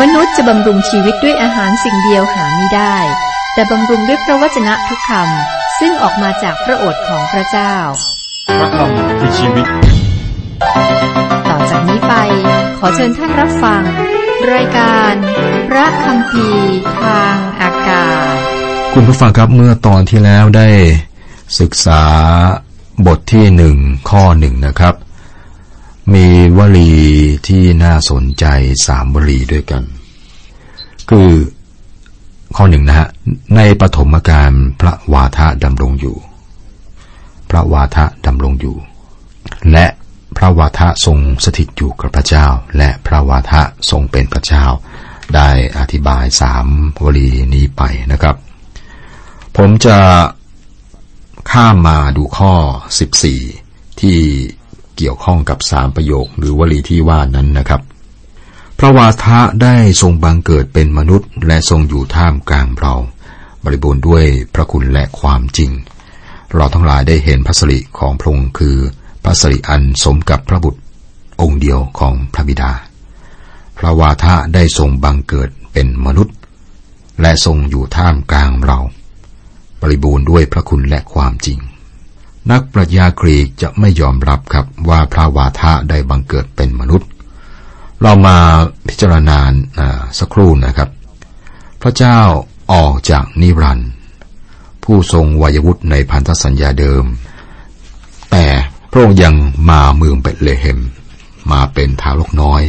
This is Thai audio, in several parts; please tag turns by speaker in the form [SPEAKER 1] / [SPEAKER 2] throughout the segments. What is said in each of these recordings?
[SPEAKER 1] มนุษย์จะบำรุงชีวิตด้วยอาหารสิ่งเดียวหาไม่ได้ แต่บำรุงด้วยพระวจนะทุกคำซึ่งออกมาจากพระโอษฐ์ของพระเจ้า
[SPEAKER 2] พระคำคือชีวิต
[SPEAKER 1] ต่อจากนี้ไป ขอเชิญท่านรับฟัง รายการ พระคำพีทางอากาศ
[SPEAKER 3] คุณผู้ฟังครับเมื่อตอนที่แล้วได้ศึกษาบทที่หนึ่งข้อหนึ่งนะครับ มีวลีที่น่าสนใจสามวลีด้วยกัน คือข้อหนึ่งนะฮะ ในปฐมกาลพระวาทะดำรงอยู่ พระวาทะดำรงอยู่ และพระวาทะทรงสถิตอยู่กับพระเจ้า และพระวาทะทรงเป็นพระเจ้า ได้อธิบายสามวลีนี้ไปนะครับ ผมจะข้ามมาดูข้อ 14 ที่ เกี่ยวข้องกับสามประโยคหรือวลีที่ว่านั้นนะครับ พระวาทะได้ทรงบังเกิดเป็นมนุษย์ และทรงอยู่ท่ามกลางเรา บริบูรณ์ด้วยพระคุณและความจริง เราทั้งหลายได้เห็นพระสิริของพระองค์คือพระสิริอันสมกับพระบุตรองค์เดียวของพระบิดา พระวาทะได้ทรงบังเกิดเป็นมนุษย์ และทรงอยู่ท่ามกลางเรา บริบูรณ์ด้วยพระคุณและความจริง นักปรัชญากรีกจะไม่ยอมรับครับว่าพระวาทะได้บังเกิดเป็นมนุษย์ เรามาพิจารณาสักครู่นะครับ พระเจ้าออกจากนิรันดร์ผู้ทรงวัยวุฒิในพันธสัญญาเดิม แต่พระองค์ยังมาเมืองเบตเลเฮม มาเป็นทารกน้อย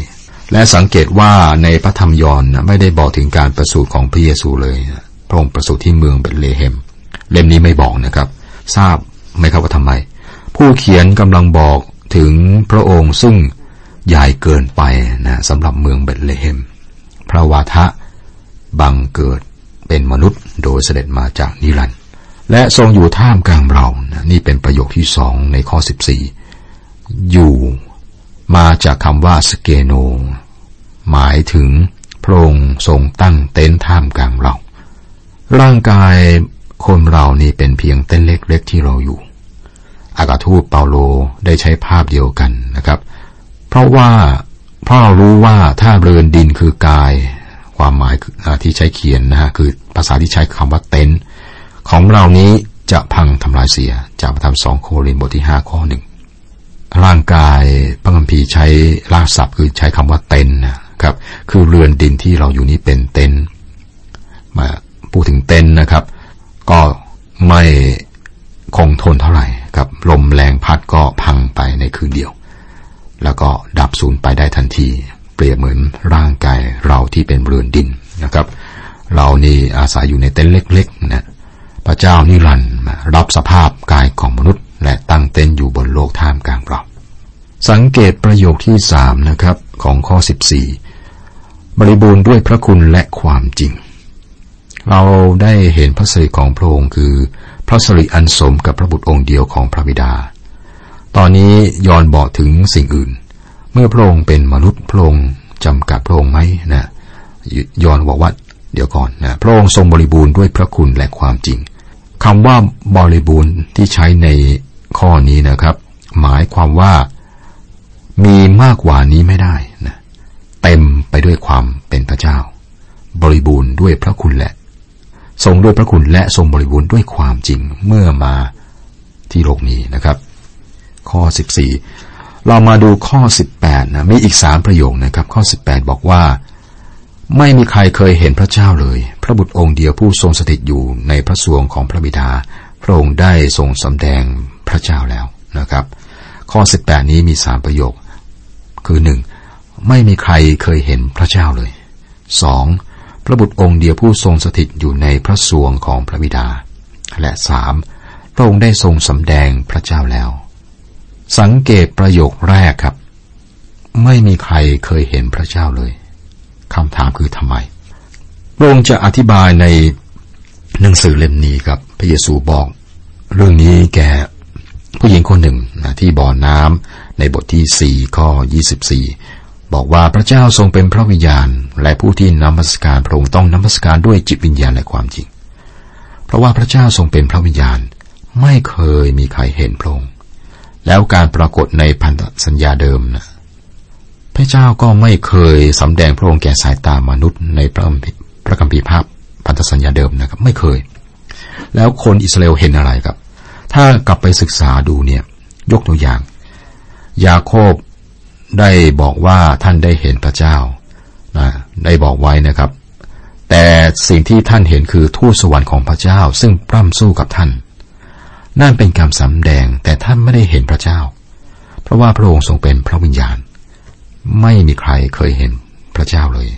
[SPEAKER 3] และสังเกตว่าในพระธรรมยอห์นไม่ได้บอกถึงการประสูติของพระเยซูเลย พระองค์ประสูติที่เมืองเบตเลเฮม เล่มนี้ไม่บอกนะครับ ทราบ ไหมครับว่าทำไม ผู้เขียนกำลังบอกถึงพระองค์ซึ่งใหญ่เกินไปนะสำหรับเมืองเบตเลเฮม พระวาทะบังเกิดเป็นมนุษย์โดยเสด็จมาจากนิรันดร์และทรงอยู่ท่ามกลางเรานะนี่เป็นประโยคที่สองในข้อ 14 อยู่มาจากคำว่าสเกโน หมายถึงพระองค์ทรงตั้งเต็นท์ท่ามกลางเรา ร่างกาย คนเรานี่เป็นเพียงเต็นเล็กๆที่เราอยู่ อากาทูตเปาโลได้ใช้ภาพเดียวกันนะครับ เพราะว่าเพราะเรารู้ว่าถ้าเรือนดินคือกาย ความหมายที่ใช้เขียนนะฮะคือภาษาที่ใช้คำว่าเต็นท์ของเรานี้จะพังทำลายเสีย จากพระธรรมสองโครินธ์บทที่ห้าข้อหนึ่งร่างกายพระคัมภีร์ใช้ลากศัพท์คือใช้คำว่าเต็นนะครับ คือเรือนดินที่เราอยู่นี้เป็นเต็นมาพูดถึงเต็นนะครับ ก็ไม่คงทนเท่าไหร่ครับลมแรงพัดก็พังไปในคืนเดียว แล้วก็ดับสูญไปได้ทันที เปรียบเหมือนร่างกายเราที่เป็นเรือนดินนะครับ เรานี่อาศัยอยู่ในเต็นท์เล็กๆนะพระเจ้านิรันดร์รับสภาพกายของมนุษย์ และตั้งเต้นท์อยู่บนโลกท่ามกลางเราสังเกตประโยคที่สามนะครับของข้อ 14 บริบูรณ์ด้วยพระคุณและความจริง เราได้เห็นพระสิริของพระองค์คือ พระสิริอันสมกับพระบุตรองค์เดียวของพระบิดา ตอนนี้ยอนบอกถึงสิ่งอื่น เมื่อพระองค์เป็นมนุษย์พระองค์จำกัดพระองค์ไหมนะยอนบอกว่าเดี๋ยวก่อนนะพระองค์ทรงบริบูรณ์ด้วยพระคุณและความจริงคำว่าบริบูรณ์ที่ใช้ในข้อนี้นะครับ หมายความว่ามีมากกว่านี้ไม่ได้นะเต็มไปด้วยความเป็นพระเจ้า บริบูรณ์ด้วยพระคุณและ ทรงด้วยพระคุณและทรงบริบูรณ์ด้วยความจริงเมื่อมาที่โลกนี้นะครับ ข้อ 14 เรามาดูข้อ 18นะมีอีกสามประโยคนะครับ ข้อ 18 บอกว่า ไม่มีใครเคยเห็นพระเจ้าเลย พระบุตรองค์เดียวผู้ทรงสถิตอยู่ในพระสวงของพระบิดา พระองค์ได้ทรงสำแดงพระเจ้าแล้วนะครับ ข้อ 18 นี้มีสามประโยค คือหนึ่งไม่มีใครเคยเห็นพระเจ้าเลยสอง พระบุตรองค์เดียวผู้ทรงสถิตอยู่ในพระสวงของพระบิดา และสามพระองค์ได้ทรงสำแดงพระเจ้าแล้ว สังเกตประโยคแรกครับ ไม่มีใครเคยเห็นพระเจ้าเลยคำถามคือทำไมพระองค์จะอธิบายในหนังสือเล่มนี้ครับ พระเยซูบอก เรื่องนี้แกผู้หญิงคนหนึ่งนะที่บ่อน้ำในบทที่สี่ข้อยี่สิ บอกว่าพระเจ้าทรงเป็นพระวิญญาณ และผู้ที่นมัสการพระองค์ต้องนมัสการด้วยจิตวิญญาณและความจริง เพราะว่าพระเจ้าทรงเป็นพระวิญญาณ ไม่เคยมีใครเห็นพระองค์แล้วการปรากฏในพันธสัญญาเดิมนะพระเจ้าก็ไม่เคยสำแดงพระองค์แก่สายตามนุษย์ในพระพระคัมภีร์ภาพพันธสัญญาเดิมนะครับ ไม่เคย แล้วคนอิสราเอลเห็นอะไรครับ ถ้ากลับไปศึกษาดูเนี่ย ยกตัวอย่าง ยาโคบ ได้บอกว่าท่านได้เห็นพระเจ้านะได้บอกไว้นะครับ แต่สิ่งที่ท่านเห็นคือทูตสวรรค์ของพระเจ้า ซึ่งปล้ำสู้กับท่าน นั่นเป็นการสำแดงแต่ท่านไม่ได้เห็นพระเจ้า เพราะว่าพระองค์ทรงเป็นพระวิญญาณ ไม่มีใครเคยเห็นพระเจ้าเลย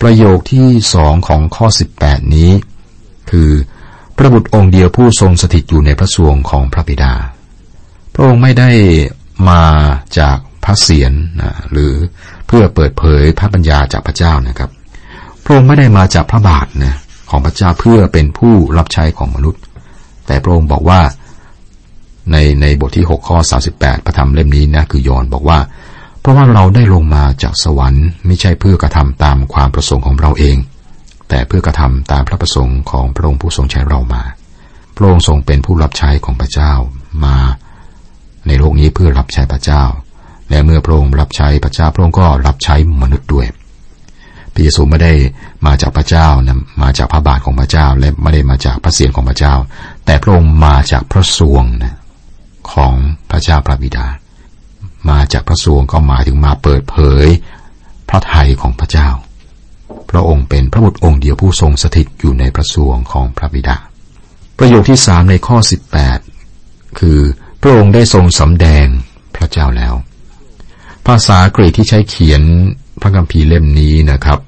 [SPEAKER 3] ประโยคที่สองของข้อ 18 นี้ คือพระบุตรองค์เดียวผู้ทรงสถิตอยู่ในพระสวงของพระบิดา พระองค์ไม่ได้มาจาก พระเศียรนะหรือเพื่อเปิดเผยพระปัญญาจากพระเจ้านะครับ พระองค์ไม่ได้มาจากพระบาทนะของพระเจ้าเพื่อเป็นผู้รับใช้ของมนุษย์ แต่พระองค์บอกว่าในในบทที่ 6 ข้อ 38 พระธรรมเล่มนี้นะคือยอนบอกว่า เพราะว่าเราได้ลงมาจากสวรรค์ไม่ใช่เพื่อกระทำตามความประสงค์ของเราเอง แต่เพื่อกระทำตามพระประสงค์ของพระองค์ผู้ทรงใช้เรามา พระองค์ทรงเป็นผู้รับใช้ของพระเจ้ามา ในโลกนี้เพื่อรับใช้พระเจ้า และเมื่อพระองค์รับใช้พระเจ้าพระองค์ก็รับใช้มนุษย์ด้วยพระเยซูไม่ได้มาจากพระเจ้านะมาจากพระบาทของพระเจ้า และไม่ได้มาจากพระเศียรของพระเจ้า แต่พระองค์มาจากพระสวงนะของพระเจ้าพระบิดา มาจากพระสวงก็หมายถึงมาเปิดเผย พระทัยของพระเจ้า พระองค์เป็นพระบุตรองค์เดียวผู้ทรงสถิตอยู่ในพระสวงของพระบิดา ประโยคที่สามในข้อ 18 คือพระองค์ได้ทรงสำแดงพระเจ้าแล้ว ภาษากรีกที่ใช้เขียนพระคัมภีร์เล่มนี้นะครับ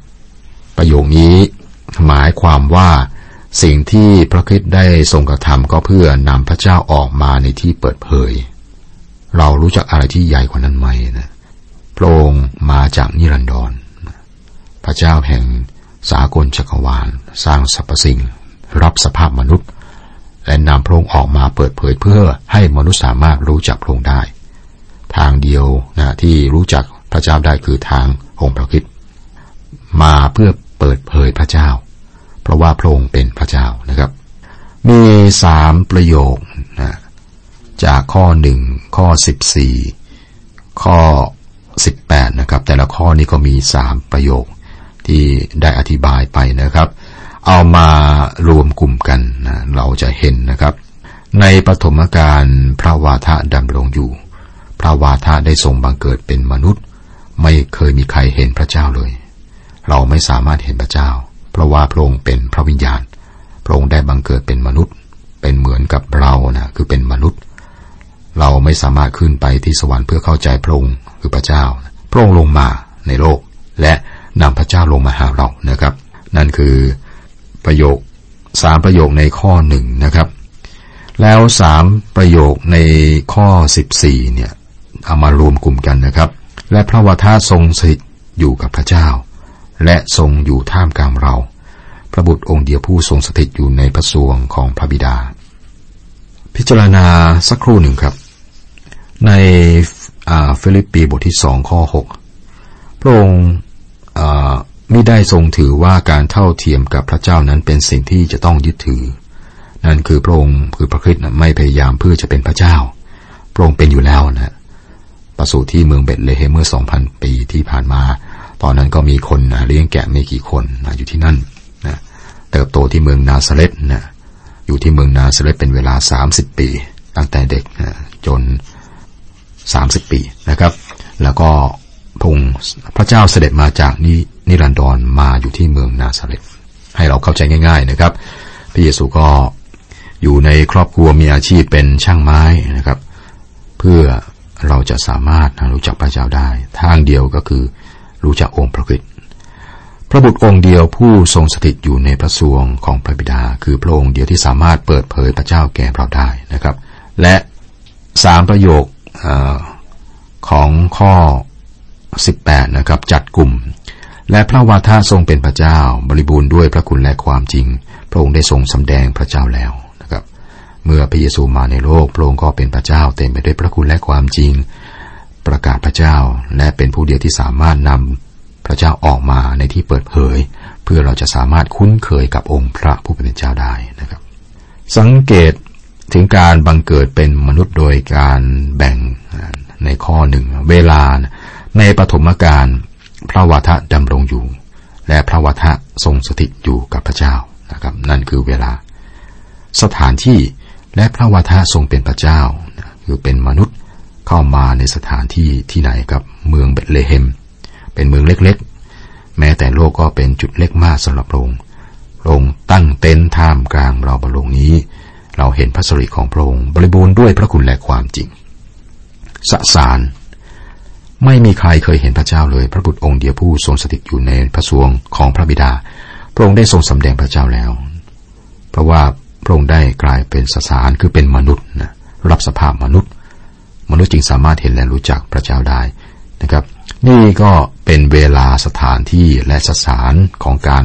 [SPEAKER 3] ประโยคนี้หมายความว่าสิ่งที่พระคิดได้ทรงกระทำก็เพื่อนำพระเจ้าออกมาในที่เปิดเผย เรารู้จักอะไรที่ใหญ่กว่านั้นไหมนะพระองค์มาจากนิรันดร พระเจ้าแห่งสากลจักรวาล สร้างสรรพสิ่ง รับสภาพมนุษย์ และนำพระองค์ออกมาเปิดเผยเพื่อให้มนุษย์สามารถรู้จักพระองค์ได้ ทางเดียวนะที่รู้จักพระเจ้าได้คือทางองค์พระคิดมาเพื่อเปิดเผยพระเจ้า เพราะว่าพระองค์เป็นพระเจ้านะครับ มีสามประโยคนะจากข้อหนึ่งข้อสิบสี่ข้อสิบแปดนะครับ แต่ละข้อนี้ก็มีสามประโยคที่ได้อธิบายไปนะครับ เอามารวมกลุ่มกันนะเราจะเห็นนะครับ ในปฐมกาลพระวาทะดำรงอยู่ พระวาทะได้ทรงบังเกิดเป็นมนุษย์ ไม่เคยมีใครเห็นพระเจ้าเลย เราไม่สามารถเห็นพระเจ้า เพราะว่าพระองค์เป็นพระวิญญาณ พระองค์ได้บังเกิดเป็นมนุษย์ เป็นเหมือนกับเรานะคือเป็นมนุษย์ เราไม่สามารถขึ้นไปที่สวรรค์เพื่อเข้าใจพระองค์คือพระเจ้า พระองค์ลงมาในโลก และนำพระเจ้าลงมาหาเรานะครับ นั่นคือประโยคสามประโยคในข้อหนึ่งนะครับ แล้วสามประโยคในข้อสิบสี่เนี่ย เอามารวมกลุ่มกันนะครับ และพระวทาทรงสถิตอยู่กับพระเจ้า และทรงอยู่ท่ามกลางเรา พระบุตรองค์เดียวผู้ทรงสถิตอยู่ในพระสวงของพระบิดา พิจารณาสักครู่หนึ่งครับ ในฟิลิปปีบทที่สองข้อหกพระองค์ไม่ได้ทรงถือว่าการเท่าเทียมกับพระเจ้านั้นเป็นสิ่งที่จะต้องยึดถือ นั่นคือพระองค์คือพระคริสต์ไม่พยายามเพื่อจะเป็นพระเจ้า พระองค์เป็นอยู่แล้วนะ ประสูติที่เมืองเบตเลเฮมเมื่อสองพันปีที่ผ่านมา ตอนนั้นก็มีคนนะเลี้ยงแกะไม่กี่คนนะอยู่ที่นั่นนะเติบโตที่เมืองนาซาเรตนะอยู่ที่เมืองนาซาเรตเป็นเวลาสามสิบปี ตั้งแต่เด็กนะจนสามสิบปีนะครับ แล้วก็พงพระเจ้าเสด็จมาจากนินรันดรมาอยู่ที่เมืองนาซาเรตให้เราเข้าใจง่าย ๆนะครับ พระเยซูก็อยู่ในครอบครัวมีอาชีพเป็นช่างไม้นะครับ เพื่อ เราจะสามารถรู้จักพระเจ้าได้ ทางเดียวก็คือ รู้จักองค์พระคิดพระบุตรองค์เดียวผู้ทรงสถิตอยู่ในพระสวงของพระบิดา คือพระองค์เดียวที่สามารถเปิดเผยพระเจ้าแก่เราได้นะครับ และสามประโยคอของข้อ 18 นะครับ จัดกลุ่ม และพระวาทะทรงเป็นพระเจ้าบริบูรณ์ด้วยพระคุณและความจริง พระองค์ได้ทรงสำแดงพระเจ้าแล้ว เมื่อพระเยซูมาในโลกพระองค์ก็เป็นพระเจ้าเต็มไปด้วยพระคุณและความจริง ประกาศพระเจ้าและเป็นผู้เดียวที่สามารถนำพระเจ้าออกมาในที่เปิดเผย เพื่อเราจะสามารถคุ้นเคยกับองค์พระผู้เป็นเจ้าได้นะครับ สังเกตถึงการบังเกิดเป็นมนุษย์โดยการแบ่งในข้อหนึ่งเวลาในปฐมกาลพระวาทะดำรงอยู่ และพระวาทะทรงสถิตอยู่กับพระเจ้านะครับ นั่นคือเวลา สถานที่ และพระวาทะทรงเป็นพระเจ้าคือเป็นมนุษย์เข้ามาในสถานที่ที่ไหนครับเมืองเบตเลเฮม เป็นเมืองเล็กๆ แม้แต่โลกก็เป็นจุดเล็กมากสำหรับพระองค์พระองค์ตั้งเต็นท์ท่ามกลางเราบรลงนี้ เราเห็นพระสิริของพระองค์บริบูรณ์ด้วยพระคุณและความจริง สสาร ไม่มีใครเคยเห็นพระเจ้าเลย พระบุตรองค์เดียวผู้ทรงสถิตอยู่ในพระสวงของพระบิดา พระองค์ได้ทรงสำแดงพระเจ้าแล้ว เพราะว่า พระองค์ได้กลายเป็นสสารคือเป็นมนุษย์นะรับสภาพมนุษย์ มนุษย์จึงสามารถเห็นและรู้จักพระเจ้าได้นะครับ นี่ก็เป็นเวลาสถานที่และสถานของการ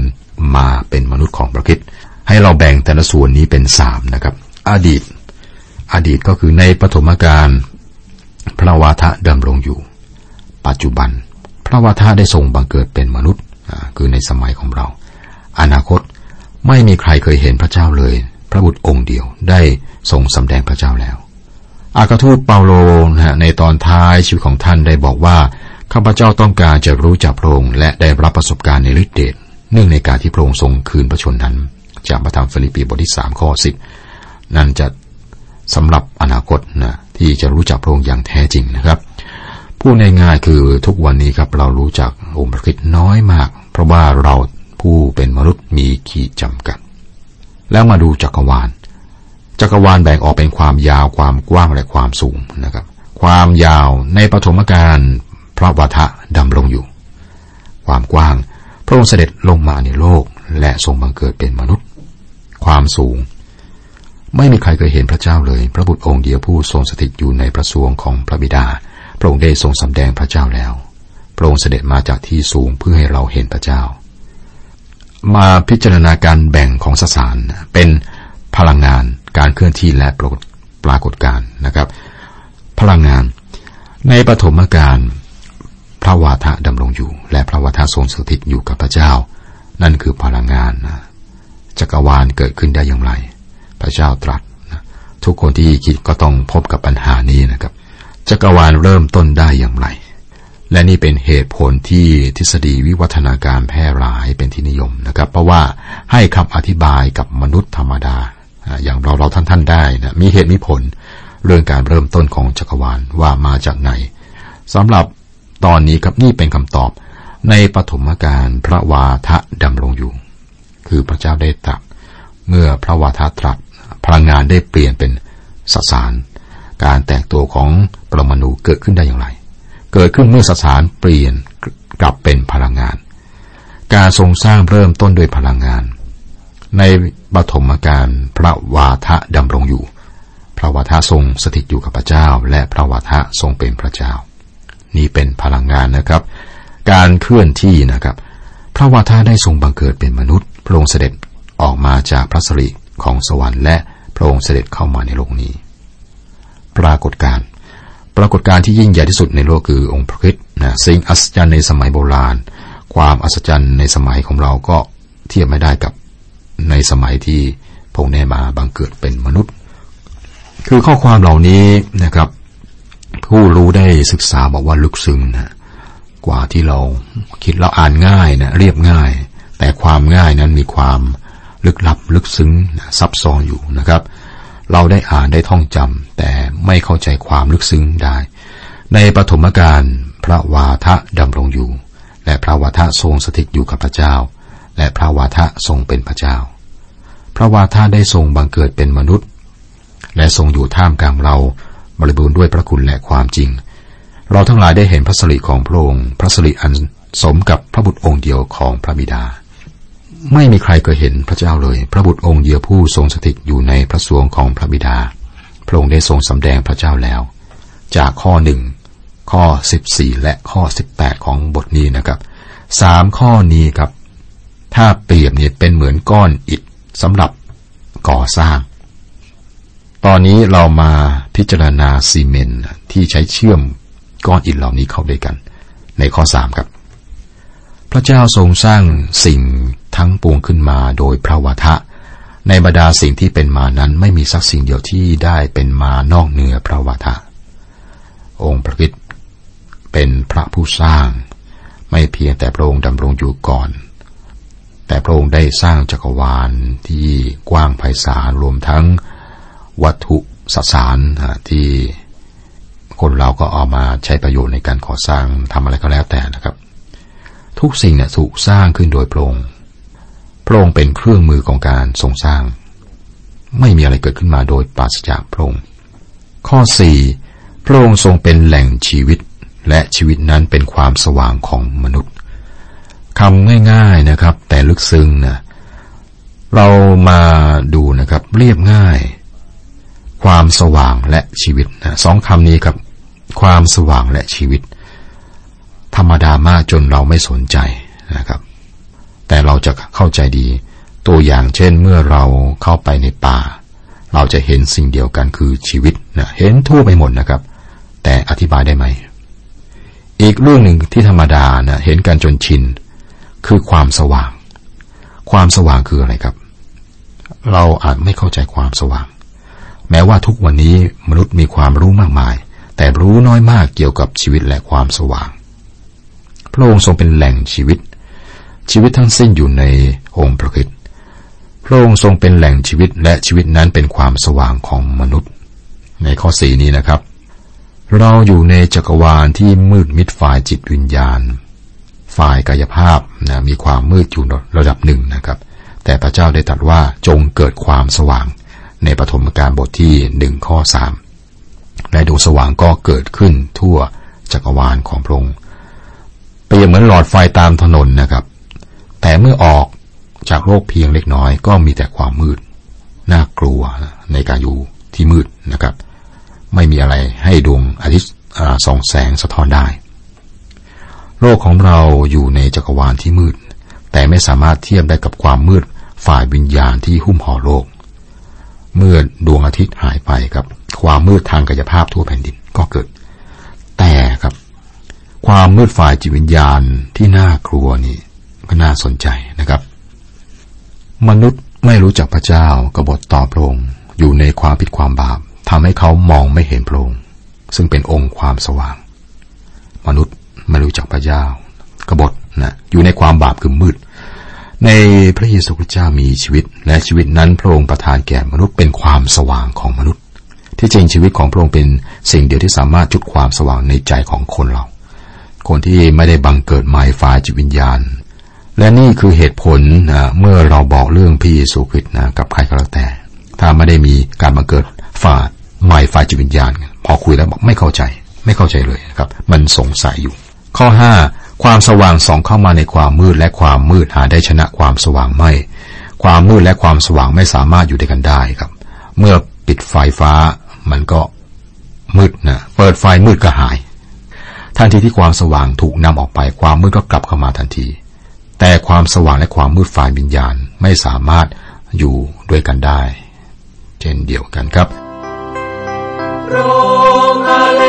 [SPEAKER 3] มาเป็นมนุษย์ของพระคิดให้เราแบ่งแต่ละส่วนนี้เป็นสามนะครับ อดีต อดีตก็คือในปฐมกาลพระวาทะดำรงอยู่ ปัจจุบัน พระวาทะได้ทรงบังเกิดเป็นมนุษย์คือในสมัยของเรา อนาคตไม่มีใครเคยเห็นพระเจ้าเลย พระบุตรองค์เดียวได้ทรงสำแดงพระเจ้าแล้ว อากาทูตเปาโลนะฮะในตอนท้ายชีวิตของท่านได้บอกว่าข้าพเจ้าต้องการจะรู้จักพระองค์และได้รับประสบการณ์ในฤทธิเดชเนื่องในการที่พระองค์ทรงคืนพระชนนั้น จากพระธรรมฟิลิปปีบทที่สามข้อสิบนั่นจะสำหรับอนาคตนะที่จะรู้จักพระองค์อย่างแท้จริงนะครับพูดง่ายๆคือทุกวันนี้ครับเรารู้จักองค์พระคิดน้อยมาก เพราะว่าเราผู้เป็นมนุษย์มีขีดจำกัด แล้วมาดูจักรวาล จักรวาลแบ่งออกเป็นความยาวความกว้างและความสูงนะครับ ความยาวในปฐมกาลพระวทะดำรงอยู่ ความกว้างพระองค์เสด็จลงมาในโลกและทรงบังเกิดเป็นมนุษย์ ความสูง ไม่มีใครเคยเห็นพระเจ้าเลย พระบุตรองค์เดียวผู้ทรงสถิตอยู่ในพระสวงของพระบิดา พระองค์ได้ทรงสำแดงพระเจ้าแล้ว พระองค์เสด็จมาจากที่สูงเพื่อให้เราเห็นพระเจ้า มาพิจารณาการแบ่งของสสารเป็นพลังงานการเคลื่อนที่และปรากฏการนะครับ พลังงานในปฐมกาลพระวาทะดำรงอยู่ และพระวาทะทรงสถิตอยู่กับพระเจ้า นั่นคือพลังงานนะจักรวาลเกิดขึ้นได้อย่างไร พระเจ้าตรัสนะทุกคนที่คิดก็ต้องพบกับปัญหานี้นะครับ จักรวาลเริ่มต้นได้อย่างไร และนี่เป็นเหตุผลที่ทฤษฎีวิวัฒนาการแพร่หลายเป็นที่นิยมนะครับ เพราะว่าให้คำอธิบายกับมนุษย์ธรรมดา อย่างเราเราท่านท่านได้นะมีเหตุมีผลเรื่องการเริ่มต้นของจักรวาลว่ามาจากไหนสำหรับตอนนี้ครับนี่เป็นคำตอบในปฐมกาลพระวาทะดำรงอยู่ คือพระเจ้าได้ตรัสเมื่อพระวาทะตรัสพลังงานได้เปลี่ยนเป็นสสาร การแตกตัวของปรมาณูเกิดขึ้นได้อย่างไร เกิดขึ้นเมื่อสสารเปลี่ยนกลับเป็นพลังงาน การทรงสร้างเริ่มต้นด้วยพลังงาน ในปฐมกาลพระวาทะดำรงอยู่ พระวาทะทรงสถิตอยู่กับพระเจ้า และพระวาทะทรงเป็นพระเจ้า นี่เป็นพลังงานนะครับ การเคลื่อนที่นะครับ พระวาทะได้ทรงบังเกิดเป็นมนุษย์พระองค์เสด็จออกมาจากพระสิริของสวรรค์และพระองค์เสด็จเข้ามาในโลกนี้ ปรากฏการ ปรากฏการที่ยิ่งใหญ่ที่สุดในโลกคือองค์พระคิดนะสิ่งอัศจรรย์ในสมัยโบราณ ความอัศจรรย์ในสมัยของเราก็เทียบไม่ได้กับในสมัยที่พงแนมาบังเกิดเป็นมนุษย์ คือข้อความเหล่านี้นะครับ ผู้รู้ได้ศึกษาบอกว่าลึกซึ้งนะกว่าที่เราคิดเราอ่านง่ายนะเรียบง่าย แต่ความง่ายนั้นมีความลึกลับลึกซึ้งนะซับซ้อนอยู่นะครับ เราได้อ่านได้ท่องจำแต่ไม่เข้าใจความลึกซึ้งได้ ในปฐมกาลพระวาทะดำรงอยู่ และพระวาทะทรงสถิตอยู่กับพระเจ้า และพระวาทะทรงเป็นพระเจ้า พระวาทะได้ทรงบังเกิดเป็นมนุษย์ และทรงอยู่ท่ามกลางเราบริบูรณ์ด้วยพระคุณและความจริง เราทั้งหลายได้เห็นพระสิริของพระองค์พระสิริอันสมกับพระบุตรองค์เดียวของพระบิดา ไม่มีใครเคยเห็นพระเจ้าเลย พระบุตรองค์เดียวผู้ทรงสถิตอยู่ในพระสวงของพระบิดา พระองค์ได้ทรงสำแดงพระเจ้าแล้ว จากข้อหนึ่งข้อสิบสี่และข้อสิบแปดของบทนี้นะครับสามข้อนี้ครับ ถ้าเปรียบเนี่ยเป็นเหมือนก้อนอิฐสำหรับก่อสร้าง ตอนนี้เรามาพิจารณาซีเมนที่ใช้เชื่อมก้อนอิฐเหล่านี้เข้าด้วยกัน ในข้อสามครับ พระเจ้าทรงสร้างสิ่ง ทั้งปวงขึ้นมาโดยพระวทะ ในบรรดาสิ่งที่เป็นมานั้นไม่มีสักสิ่งเดียวที่ได้เป็นมานอกเหนือพระวทะ องค์พระคิดเป็นพระผู้สร้าง ไม่เพียงแต่พระองค์ดำรงอยู่ก่อน แต่พระองค์ได้สร้างจักรวาลที่กว้างไพศาลรวมทั้งวัตถุสสารที่คนเราก็เอามาใช้ประโยชน์ในการก่อสร้างทำอะไรก็แล้วแต่นะครับ ทุกสิ่งเนี่ยถูกสร้างขึ้นโดยพระองค์ พระองค์เป็นเครื่องมือของการทรงสร้าง ไม่มีอะไรเกิดขึ้นมาโดยปราศจากพระองค์ ข้อสี่พระองค์ทรงเป็นแหล่งชีวิต และชีวิตนั้นเป็นความสว่างของมนุษย์คำง่ายๆนะครับ แต่ลึกซึ้งนะเรามาดูนะครับ เรียบง่าย ความสว่างและชีวิตนะสองคำนี้ครับ ความสว่างและชีวิต ธรรมดามากจนเราไม่สนใจนะครับ แต่เราจะเข้าใจดี ตัวอย่างเช่น เมื่อเราเข้าไปในป่า เราจะเห็นสิ่งเดียวกันคือชีวิตนะเห็นทั่วไปหมดนะครับ แต่อธิบายได้ไหม อีกเรื่องหนึ่งที่ธรรมดานะเห็นกันจนชิน คือความสว่าง ความสว่างคืออะไรครับ เราอาจไม่เข้าใจความสว่าง แม้ว่าทุกวันนี้มนุษย์มีความรู้มากมาย แต่รู้น้อยมากเกี่ยวกับชีวิตและความสว่าง พระองค์ทรงเป็นแหล่งชีวิต ชีวิตทั้งสิ้นอยู่ในองค์พระคิดพระองค์ทรงเป็นแหล่งชีวิตและชีวิตนั้นเป็นความสว่างของมนุษย์ ในข้อสี่นี้นะครับ เราอยู่ในจักรวาลที่มืดมิดฝ่ายจิตวิญญาณ ฝ่ายกายภาพนะมีความมืดอยู่ระดับหนึ่งนะครับ แต่พระเจ้าได้ตรัสว่าจงเกิดความสว่าง ในปฐมกาลบทที่หนึ่งข้อสามและดวงสว่างก็เกิดขึ้นทั่วจักรวาลของพระองค์เปรียบเหมือนหลอดไฟตามถนนนะครับ แต่เมื่อออกจากโลกเพียงเล็กน้อยก็มีแต่ความมืด น่ากลัวในการอยู่ที่มืดนะครับ ไม่มีอะไรให้ดวงอาทิตย์ส่องแสงสะท้อนได้ โลกของเราอยู่ในจักรวาลที่มืด แต่ไม่สามารถเทียบได้กับความมืดฝ่ายวิญญาณที่หุ้มห่อโลก เมื่อดวงอาทิตย์หายไปครับ ความมืดทางกายภาพทั่วแผ่นดินก็เกิด แต่ครับ ความมืดฝ่ายจิตวิญญาณที่น่ากลัวนี่ ก็น่าสนใจนะครับ มนุษย์ไม่รู้จักพระเจ้ากบฏต่อพระองค์อยู่ในความผิดความบาปทำให้เขามองไม่เห็นพระองค์ซึ่งเป็นองค์ความสว่าง มนุษย์ไม่รู้จักพระเจ้ากบฏนะอยู่ในความบาปคือมืด ในพระเยซูคริสต์เจ้ามีชีวิต และชีวิตนั้นพระองค์ประทานแก่มนุษย์เป็นความสว่างของมนุษย์ ที่จริงชีวิตของพระองค์เป็นสิ่งเดียวที่สามารถจุดความสว่างในใจของคนเรา คนที่ไม่ได้บังเกิดใหม่ฝ่ายจิตวิญญาณ และนี่คือเหตุผลนะเมื่อเราบอกเรื่องพระเยซูคริสต์นะกับใครก็แล้วแต่ ถ้าไม่ได้มีการบังเกิดฝ่าใหม่ฝ่ายจิตวิญญาณ พอคุยแล้วบอกไม่เข้าใจ ไม่เข้าใจเลยครับ มันสงสัยอยู่ ข้อห้าความสว่างส่องเข้ามาในความมืดและความมืดหาได้ชนะความสว่างไม่ ความมืดและความสว่างไม่สามารถอยู่ด้วยกันได้ครับ เมื่อปิดไฟฟ้ามันก็มืดนะเปิดไฟมืดก็หาย ทันทีที่ความสว่างถูกนำออกไปความมืดก็กลับเข้ามาทันที แต่ความสว่างและความมืดฝ่ายวิญญาณไม่สามารถอยู่ด้วยกันได้ เช่นเดียวกันครับโรฮ